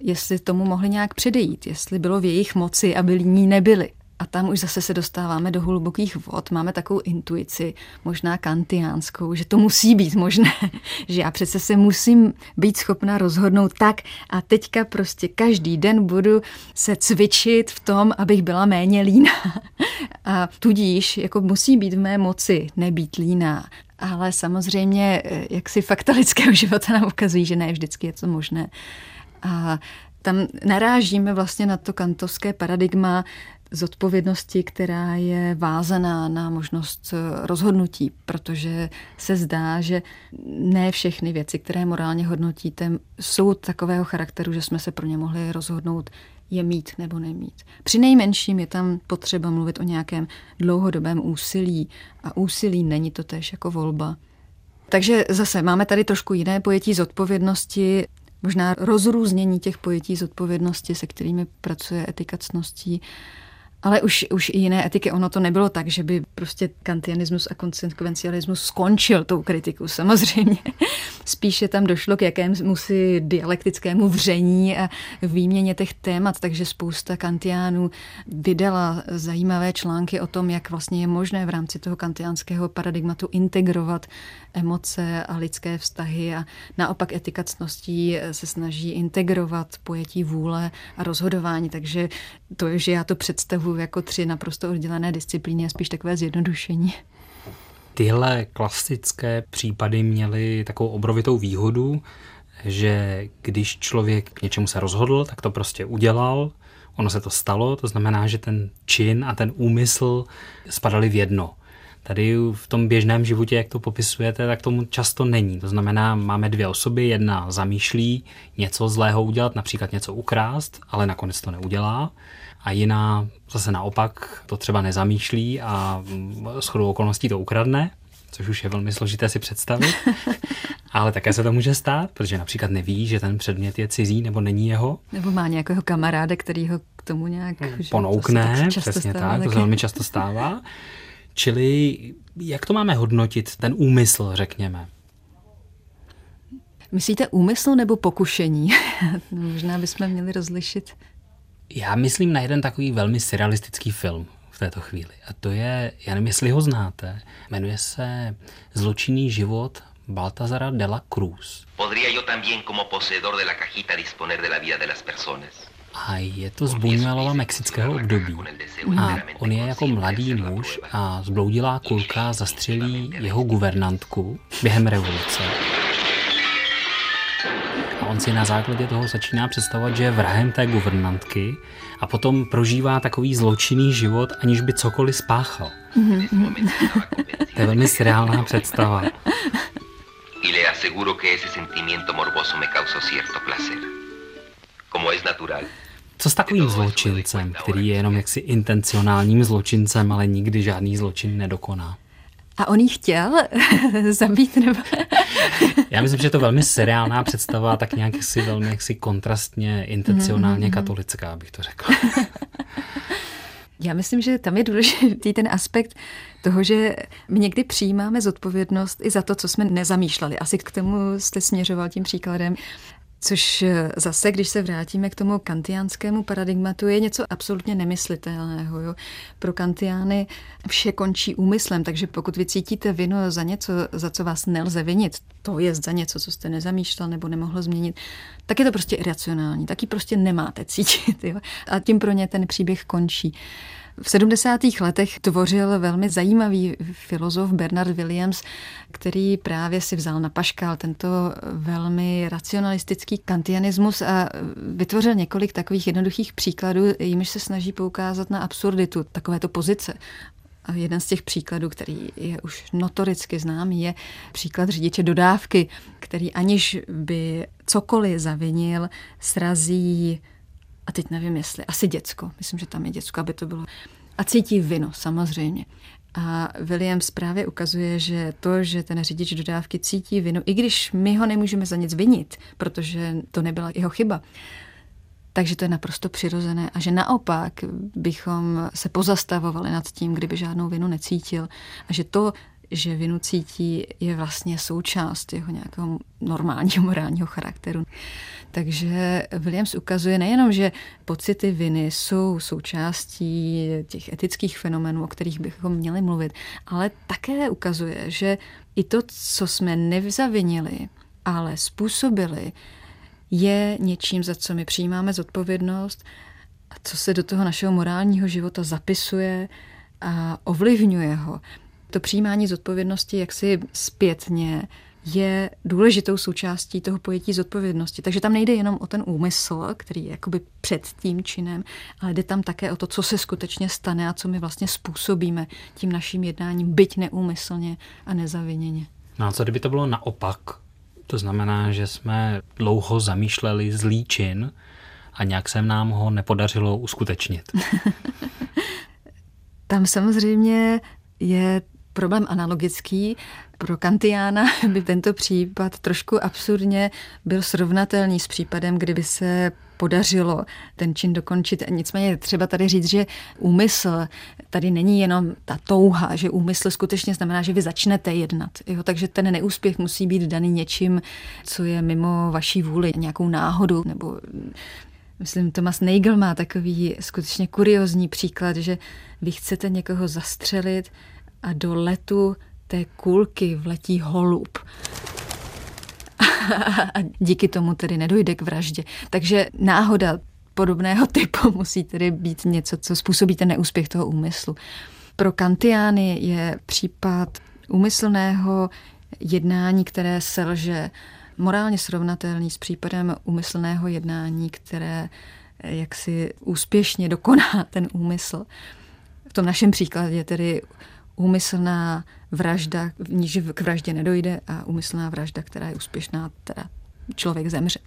jestli tomu mohli nějak předejít, jestli bylo v jejich moci, aby líní nebyli. A tam už zase se dostáváme do hlubokých vod. Máme takovou intuici, možná kantiánskou, že to musí být možné, že já přece se musím být schopna rozhodnout tak a teďka prostě každý den budu se cvičit v tom, abych byla méně líná. A tudíž jako musí být v mé moci nebýt líná. Ale samozřejmě, jak si fakta lidského života nám ukazují, že ne vždycky je to možné. A tam narážíme vlastně na to kantovské paradigma zodpovědnosti, která je vázaná na možnost rozhodnutí, protože se zdá, že ne všechny věci, které morálně hodnotíte, jsou takového charakteru, že jsme se pro ně mohli rozhodnout je mít nebo nemít. Při nejmenším je tam potřeba mluvit o nějakém dlouhodobém úsilí a úsilí není to tež jako volba. Takže zase máme tady trošku jiné pojetí zodpovědnosti, možná rozrůznění těch pojetí zodpovědnosti, se kterými pracuje etika cností ale už, už i jiné etiky. Ono to nebylo tak, že by prostě kantianismus a konsekvencialismus skončil tou kritiku. Samozřejmě. Spíše tam došlo k jakému si dialektickému vření a výměně těch témat, takže spousta kantiánů vydala zajímavé články o tom, jak vlastně je možné v rámci toho kantiánského paradigmatu integrovat emoce a lidské vztahy a naopak etika cností se snaží integrovat pojetí vůle a rozhodování, takže to, že já to představuji jako tři naprosto oddělené disciplíny, je spíš takové zjednodušení. Tyhle klasické případy měly takovou obrovitou výhodu, že když člověk k něčemu se rozhodl, tak to prostě udělal, ono se to stalo, to znamená, že ten čin a ten úmysl spadali v jedno. Tady v tom běžném životě, jak to popisujete, tak tomu často není. To znamená, máme dvě osoby, jedna zamýšlí něco zlého udělat, například něco ukrást, ale nakonec to neudělá. A jiná zase naopak to třeba nezamýšlí a s chodou okolností to ukradne, což už je velmi složité si představit. Ale také se to může stát, protože například neví, že ten předmět je cizí nebo není jeho. Nebo má nějakého kamaráda, který ho k tomu nějak ponoukne, přesně tak, taky. to se velmi často stává. Čili jak to máme hodnotit, ten úmysl, řekněme? Myslíte úmysl nebo pokušení? Možná bychom měli rozlišit. Já myslím na jeden takový velmi surrealistický film v této chvíli. A to je, já nevím, jestli ho znáte, jmenuje se Zločinný život Baltazara de la Cruz. Podría yo también como poseedor de la cajita disponer de la vida de las personas. A je to z Buñuelova mexického období. A on je jako mladý muž a zbloudilá kulka zastřelí jeho guvernantku během revoluce. A on si na základě toho začíná představovat, že je vrahem té guvernantky a potom prožívá takový zločinný život, aniž by cokoliv spáchal. to je velmi seriálná představa. Y le aseguro que ese sentimiento morboso me causó cierto placer. Como es natural, co s takovým zločincem, který je jenom jaksi intencionálním zločincem, ale nikdy žádný zločin nedokoná? A on jí chtěl zabít? Nebo... Já myslím, že je to velmi seriálná představa, tak nějak si velmi jaksi kontrastně, intencionálně mm-hmm. katolická, bych to řekl. Já myslím, že tam je důležitý ten aspekt toho, že my někdy přijímáme zodpovědnost i za to, co jsme nezamýšleli. Asi k tomu jste směřoval tím příkladem. Což eh, zase, když se vrátíme k tomu kantiánskému paradigmatu, je něco absolutně nemyslitelného. Jo? Pro kantiány vše končí úmyslem, takže pokud vy cítíte vinu za něco, za co vás nelze vinit, to je za něco, co jste nezamýšlel nebo nemohl změnit, tak je to prostě iracionální, taky prostě nemáte cítit. Jo? A tím pro ně ten příběh končí. V 70. letech tvořil velmi zajímavý filozof Bernard Williams, který právě si vzal na paškal tento velmi racionalistický kantianismus a vytvořil několik takových jednoduchých příkladů, jimiž se snaží poukázat na absurditu takovéto pozice. A jeden z těch příkladů, který je už notoricky známý, je příklad řidiče dodávky, který aniž by cokoliv zavinil, srazí a teď nevím jestli, asi děcko, myslím, že tam je děcko, aby to bylo. A cítí vinu, samozřejmě. A Williams právě ukazuje, že to, že ten řidič dodávky cítí vinu, i když my ho nemůžeme za nic vinit, protože to nebyla jeho chyba, takže to je naprosto přirozené a že naopak bychom se pozastavovali nad tím, kdyby žádnou vinu necítil a že to, že vinu cítí, je vlastně součást jeho nějakého normálního morálního charakteru. Takže Williams ukazuje nejenom, že pocity viny jsou součástí těch etických fenomenů, o kterých bychom měli mluvit, ale také ukazuje, že i to, co jsme nevzavinili, ale způsobili, je něčím, za co my přijímáme zodpovědnost a co se do toho našeho morálního života zapisuje a ovlivňuje ho. To přijímání zodpovědnosti jaksi zpětně je důležitou součástí toho pojetí zodpovědnosti. Takže tam nejde jenom o ten úmysl, který je jakoby před tím činem, ale jde tam také o to, co se skutečně stane a co my vlastně způsobíme tím naším jednáním, byť neúmyslně a nezaviněně. No a co kdyby to bylo naopak? To znamená, že jsme dlouho zamýšleli zlý čin a nějak se nám ho nepodařilo uskutečnit. Tam samozřejmě je problém analogický. Pro Kantiána by tento případ trošku absurdně byl srovnatelný s případem, kdyby se podařilo ten čin dokončit. Nicméně třeba tady říct, že úmysl tady není jenom ta touha, že úmysl skutečně znamená, že vy začnete jednat. Jo? Takže ten neúspěch musí být daný něčím, co je mimo vaší vůli, nějakou náhodou nebo Myslím, Thomas Nagel má takový skutečně kuriozní příklad, že vy chcete někoho zastřelit a do letu té kulky vletí holub. a díky tomu tedy nedojde k vraždě. Takže náhoda podobného typu musí tedy být něco, co způsobí ten neúspěch toho úmyslu. Pro Kantiány je případ úmyslného jednání, které selže, morálně srovnatelný s případem úmyslného jednání, které jaksi úspěšně dokoná ten úmysl. V tom našem příkladě tedy úmyslná vražda, v níž k vraždě nedojde a úmyslná vražda, která je úspěšná, teda člověk zemře.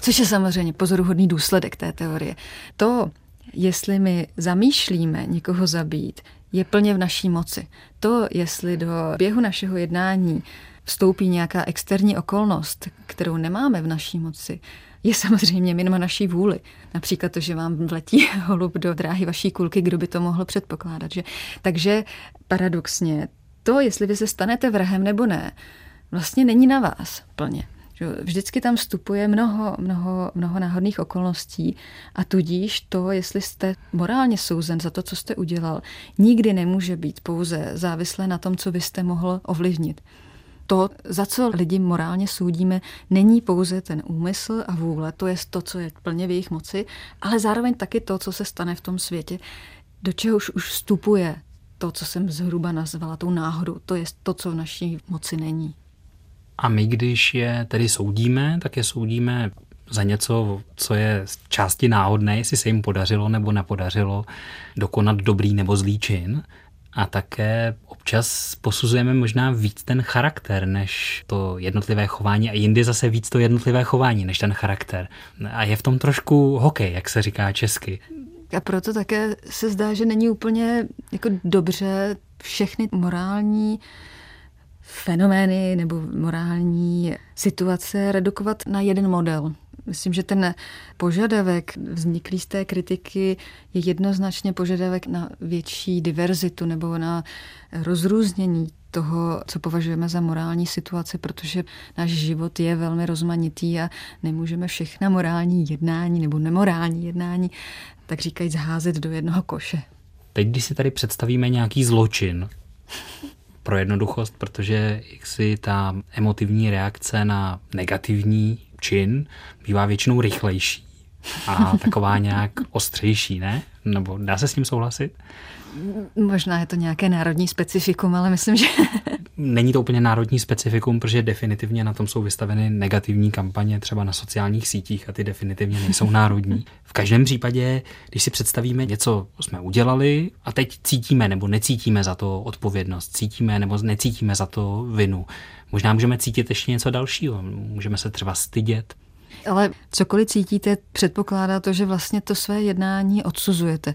Což je samozřejmě pozoruhodný důsledek té teorie. To, jestli my zamýšlíme někoho zabít, je plně v naší moci. To, jestli do běhu našeho jednání vstoupí nějaká externí okolnost, kterou nemáme v naší moci, je samozřejmě mimo naší vůli. Například to, že vám vletí holub do dráhy vaší kulky, kdo by to mohl předpokládat. Že? Takže paradoxně to, jestli vy se stanete vrahem nebo ne, vlastně není na vás plně. Vždycky tam vstupuje mnoho, mnoho, mnoho náhodných okolností a tudíž to, jestli jste morálně souzen za to, co jste udělal, nikdy nemůže být pouze závislé na tom, co vy jste mohl ovlivnit. To, za co lidi morálně soudíme, není pouze ten úmysl a vůle, to je to, co je plně v jejich moci, ale zároveň taky to, co se stane v tom světě, do čehož už vstupuje to, co jsem zhruba nazvala tou náhodou, to je to, co v naší moci není. A my, když je tedy soudíme, tak je soudíme za něco, co je z části náhodné, jestli se jim podařilo nebo nepodařilo dokonat dobrý nebo zlý čin. A také občas posuzujeme možná víc ten charakter, než to jednotlivé chování a jindy zase víc to jednotlivé chování, než ten charakter. A je v tom trošku hokej, jak se říká česky. A proto také se zdá, že není úplně jako dobře všechny morální fenomény nebo morální situace redukovat na jeden model. Myslím, že ten požadavek vzniklý z té kritiky je jednoznačně požadavek na větší diverzitu nebo na rozrůznění toho, co považujeme za morální situaci, protože náš život je velmi rozmanitý a nemůžeme všechna morální jednání nebo nemorální jednání, tak říkají, zházet do jednoho koše. Teď, když si tady představíme nějaký zločin, pro jednoduchost, protože si ta emotivní reakce na negativní čin bývá většinou rychlejší a taková nějak ostřejší, ne? Nebo dá se s tím souhlasit? Možná je to nějaké národní specifikum, ale myslím, že... Není to úplně národní specifikum, protože definitivně na tom jsou vystaveny negativní kampaně třeba na sociálních sítích a ty definitivně nejsou národní. V každém případě, když si představíme něco, jsme udělali a teď cítíme nebo necítíme za to odpovědnost, cítíme nebo necítíme za to vinu. Možná můžeme cítit ještě něco dalšího, můžeme se třeba stydět, ale cokoliv cítíte, předpokládá to, že vlastně to své jednání odsuzujete.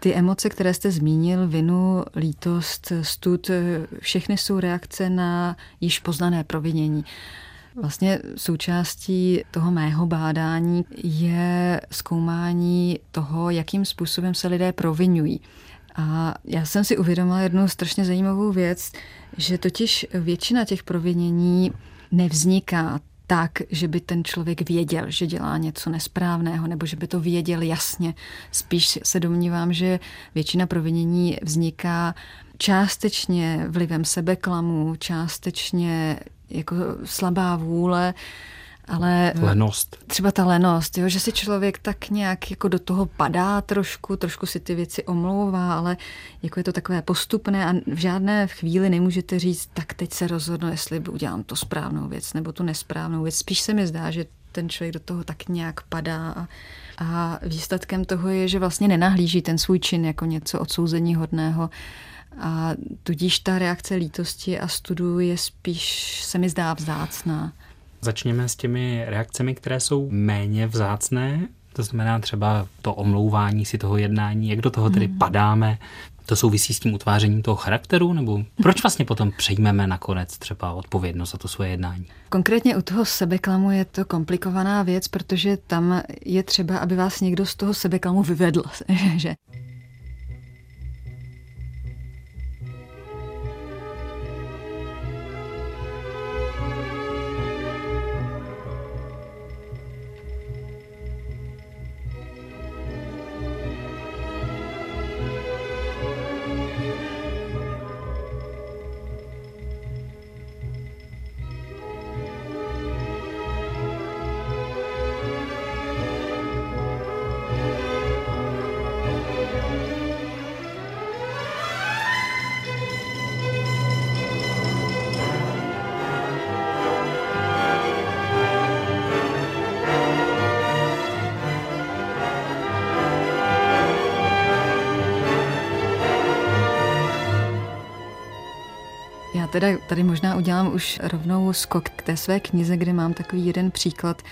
Ty emoce, které jste zmínil, vinu, lítost, stud, všechny jsou reakce na již poznané provinění. Vlastně součástí toho mého bádání je zkoumání toho, jakým způsobem se lidé provinují. A já jsem si uvědomila jednu strašně zajímavou věc, že totiž většina těch provinění nevzniká tak, že by ten člověk věděl, že dělá něco nesprávného, nebo že by to věděl jasně. Spíš se domnívám, že většina provinění vzniká částečně vlivem sebeklamu, částečně jako slabá vůle, ale lenost. Třeba ta lenost, jo, že si člověk tak nějak jako do toho padá trošku, trošku si ty věci omlouvá, ale jako je to takové postupné a v žádné chvíli nemůžete říct, tak teď se rozhodnu, jestli udělám to správnou věc nebo tu nesprávnou věc. Spíš se mi zdá, že ten člověk do toho tak nějak padá a, a výsledkem toho je, že vlastně nenahlíží ten svůj čin jako něco odsouzení hodného, a tudíž ta reakce lítosti a studu je spíš, se mi zdá, vzácná. Začněme s těmi reakcemi, které jsou méně vzácné, to znamená třeba to omlouvání si toho jednání, jak do toho tedy hmm. padáme. To souvisí s tím utvářením toho charakteru, nebo proč vlastně potom přejmeme nakonec třeba odpovědnost za to svoje jednání? Konkrétně u toho sebeklamu je to komplikovaná věc, protože tam je třeba, aby vás někdo z toho sebeklamu vyvedl. Že? Teda tady možná udělám už rovnou skok k té své knize, kde mám takový jeden příklad,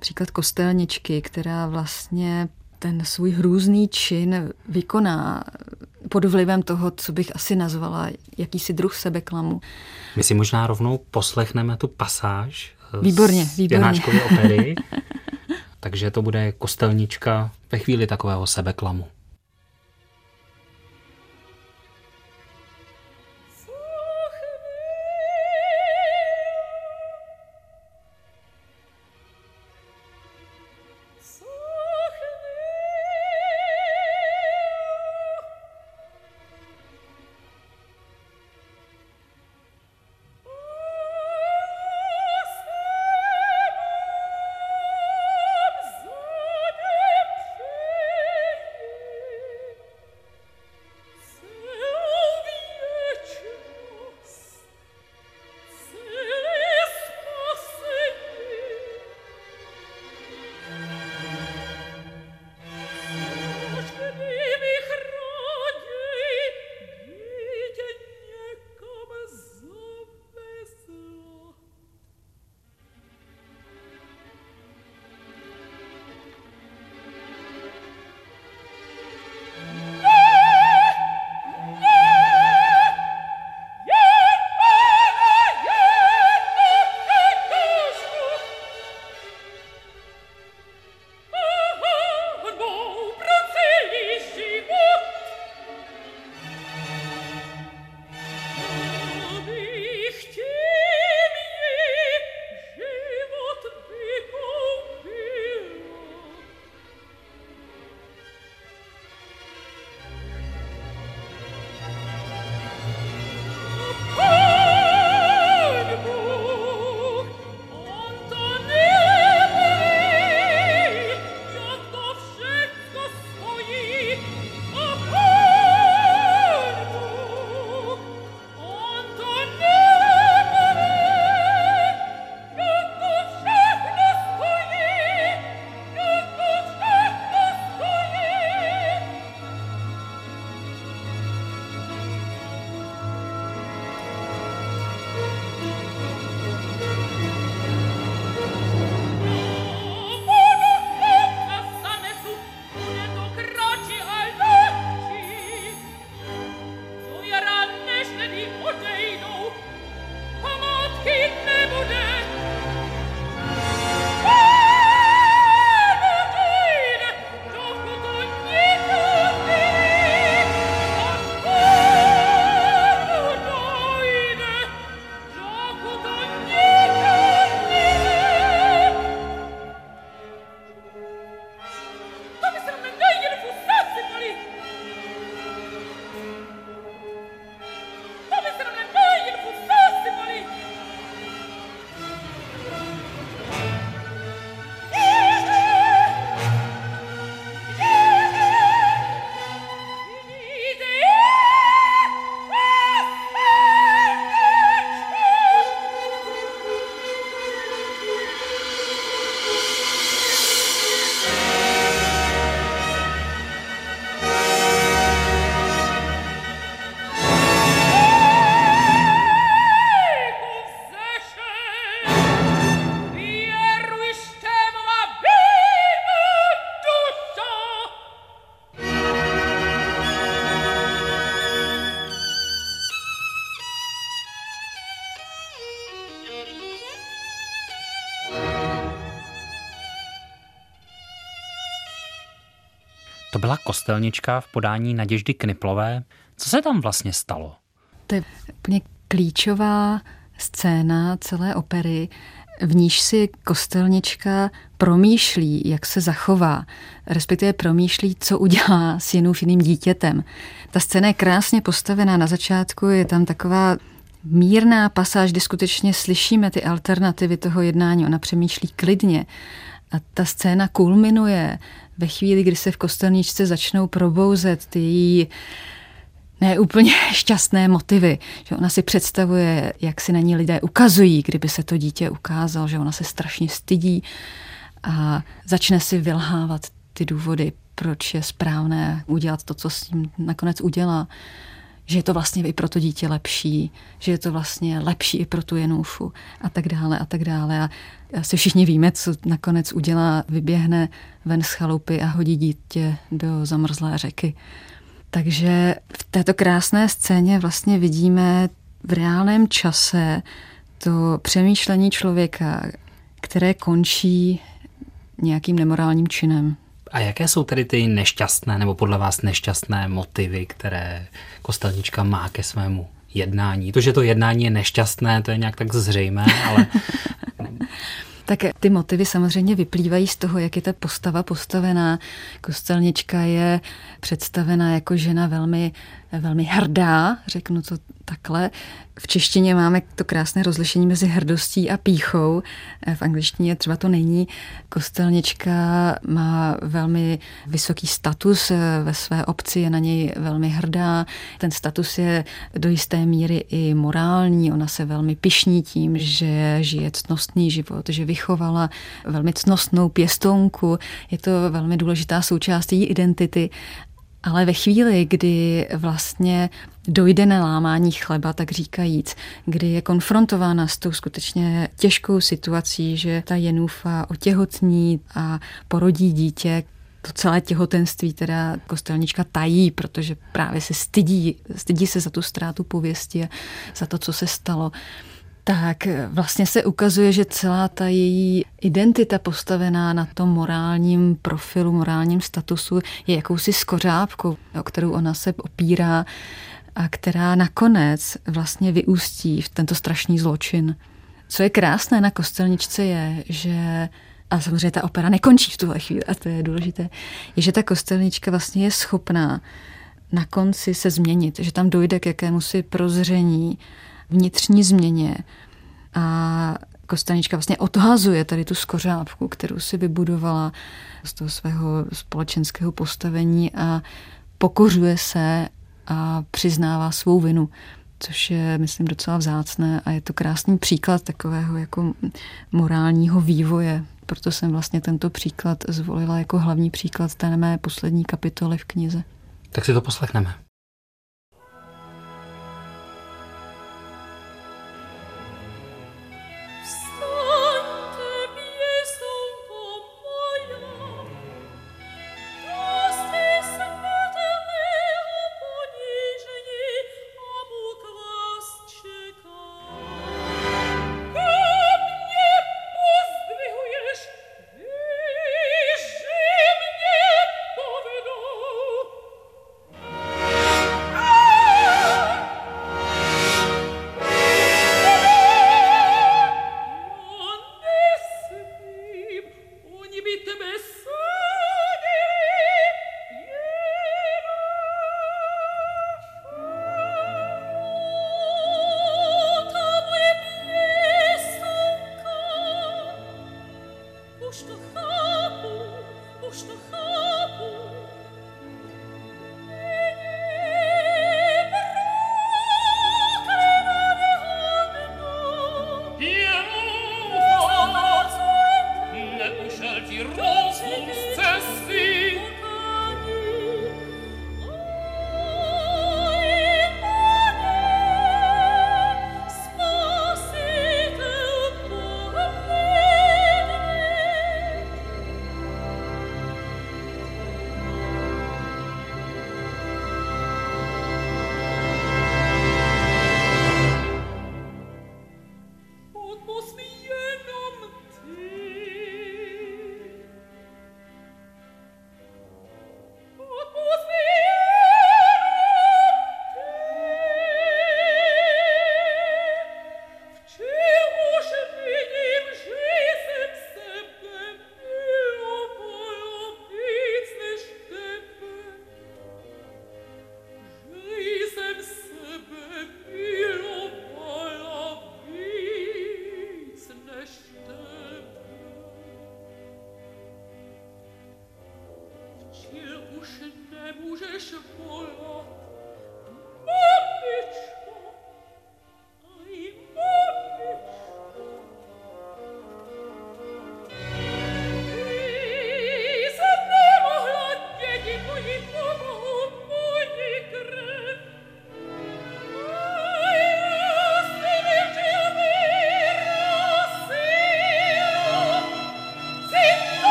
příklad kostelničky, která vlastně ten svůj hrůzný čin vykoná pod vlivem toho, co bych asi nazvala jakýsi druh sebeklamu. My si možná rovnou poslechneme tu pasáž výborně, z výborně. opery, takže to bude kostelnička ve chvíli takového sebeklamu. Byla kostelnička v podání Naděždy Kniplové. Co se tam vlastně stalo? To je úplně klíčová scéna celé opery, v níž si kostelnička promýšlí, jak se zachová, respektive promýšlí, co udělá s jiným dítětem. Ta scéna je krásně postavená na začátku, je tam taková mírná pasáž, kdy skutečně slyšíme ty alternativy toho jednání. Ona přemýšlí klidně. A ta scéna kulminuje ve chvíli, kdy se v kostelničce začnou probouzet ty její ne úplně šťastné motivy. Že ona si představuje, jak si na ní lidé ukazují, kdyby se to dítě ukázal, že ona se strašně stydí a začne si vylhávat ty důvody, proč je správné udělat to, co s ním nakonec udělá. Že je to vlastně i pro to dítě lepší, že je to vlastně lepší i pro tu jenůfu a tak dále a tak dále. A asi všichni víme, co nakonec udělá, vyběhne ven z chalupy a hodí dítě do zamrzlé řeky. Takže v této krásné scéně vlastně vidíme v reálném čase to přemýšlení člověka, které končí nějakým nemorálním činem. A jaké jsou tedy ty nešťastné, nebo podle vás nešťastné motivy, které kostelnička má ke svému jednání? To, že to jednání je nešťastné, to je nějak tak zřejmé, ale Tak ty motivy samozřejmě vyplývají z toho, jak je ta postava postavená. Kostelnička je představena jako žena velmi, velmi hrdá, řeknu to takhle. V češtině máme to krásné rozlišení mezi hrdostí a píchou. V angličtině třeba to není. Kostelnička má velmi vysoký status ve své obci, je na něj velmi hrdá. Ten status je do jisté míry i morální. Ona se velmi pišní tím, že žije ctnostný život, že vychovala velmi cnostnou pěstounku. Je to velmi důležitá součást její identity ale ve chvíli, kdy vlastně dojde na lámání chleba, tak říkajíc, kdy je konfrontována s tou skutečně těžkou situací, že ta Jenufa otěhotní a porodí dítě, to celé těhotenství teda kostelnička tají, protože právě se stydí, stydí se za tu ztrátu pověsti a za to, co se stalo tak vlastně se ukazuje, že celá ta její identita postavená na tom morálním profilu, morálním statusu je jakousi skořápkou, o kterou ona se opírá a která nakonec vlastně vyústí v tento strašný zločin. Co je krásné na kostelničce je, že a samozřejmě ta opera nekončí v tuhle chvíli, a to je důležité, je, že ta kostelnička vlastně je schopná na konci se změnit, že tam dojde k jakému si prozření, vnitřní změně a Kostanička vlastně odhazuje tady tu skořápku, kterou si vybudovala z toho svého společenského postavení a pokořuje se a přiznává svou vinu, což je, myslím, docela vzácné a je to krásný příklad takového jako morálního vývoje. Proto jsem vlastně tento příklad zvolila jako hlavní příklad té mé poslední kapitoly v knize. Tak si to poslechneme.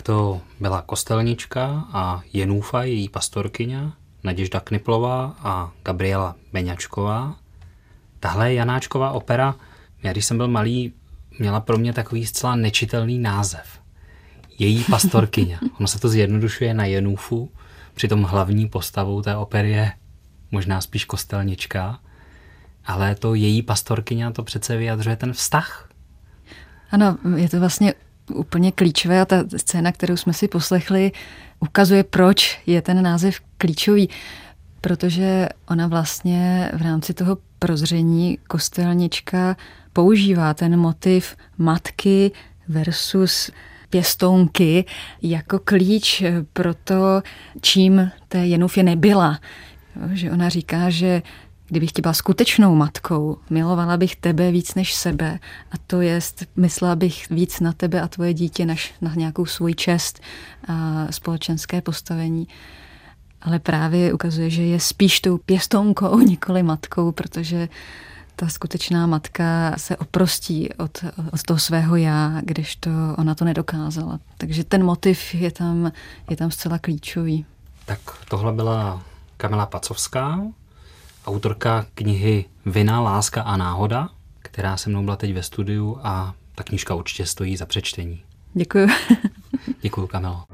Tak to byla Kostelnička a Jenůfa, její pastorkyně, Naděžda Kniplová a Gabriela Beňačková. Tahle Janáčková opera, já když jsem byl malý, měla pro mě takový zcela nečitelný název. Její pastorkyně. Ono se to zjednodušuje na Jenůfu, přitom hlavní postavou té opery je možná spíš kostelnička, ale to její pastorkyně to přece vyjadřuje ten vztah. Ano, je to vlastně úplně klíčové a ta scéna, kterou jsme si poslechli, ukazuje, proč je ten název klíčový. Protože ona vlastně v rámci toho prozření kostelnička používá ten motiv matky versus pěstounky jako klíč pro to, čím té Jenufě nebyla. Že ona říká, že Kdybych tě byla skutečnou matkou, milovala bych tebe víc než sebe a to jest, myslela bych víc na tebe a tvoje dítě než na nějakou svůj čest a společenské postavení. Ale právě ukazuje, že je spíš tou pěstounkou, nikoli matkou, protože ta skutečná matka se oprostí od, od toho svého já, když to ona to nedokázala. Takže ten motiv je tam, je tam zcela klíčový. Tak tohle byla Kamila Pacovská, autorka knihy Vina, láska a náhoda, která se mnou byla teď ve studiu a ta knížka určitě stojí za přečtení. Děkuji. Děkuji, Kamilo.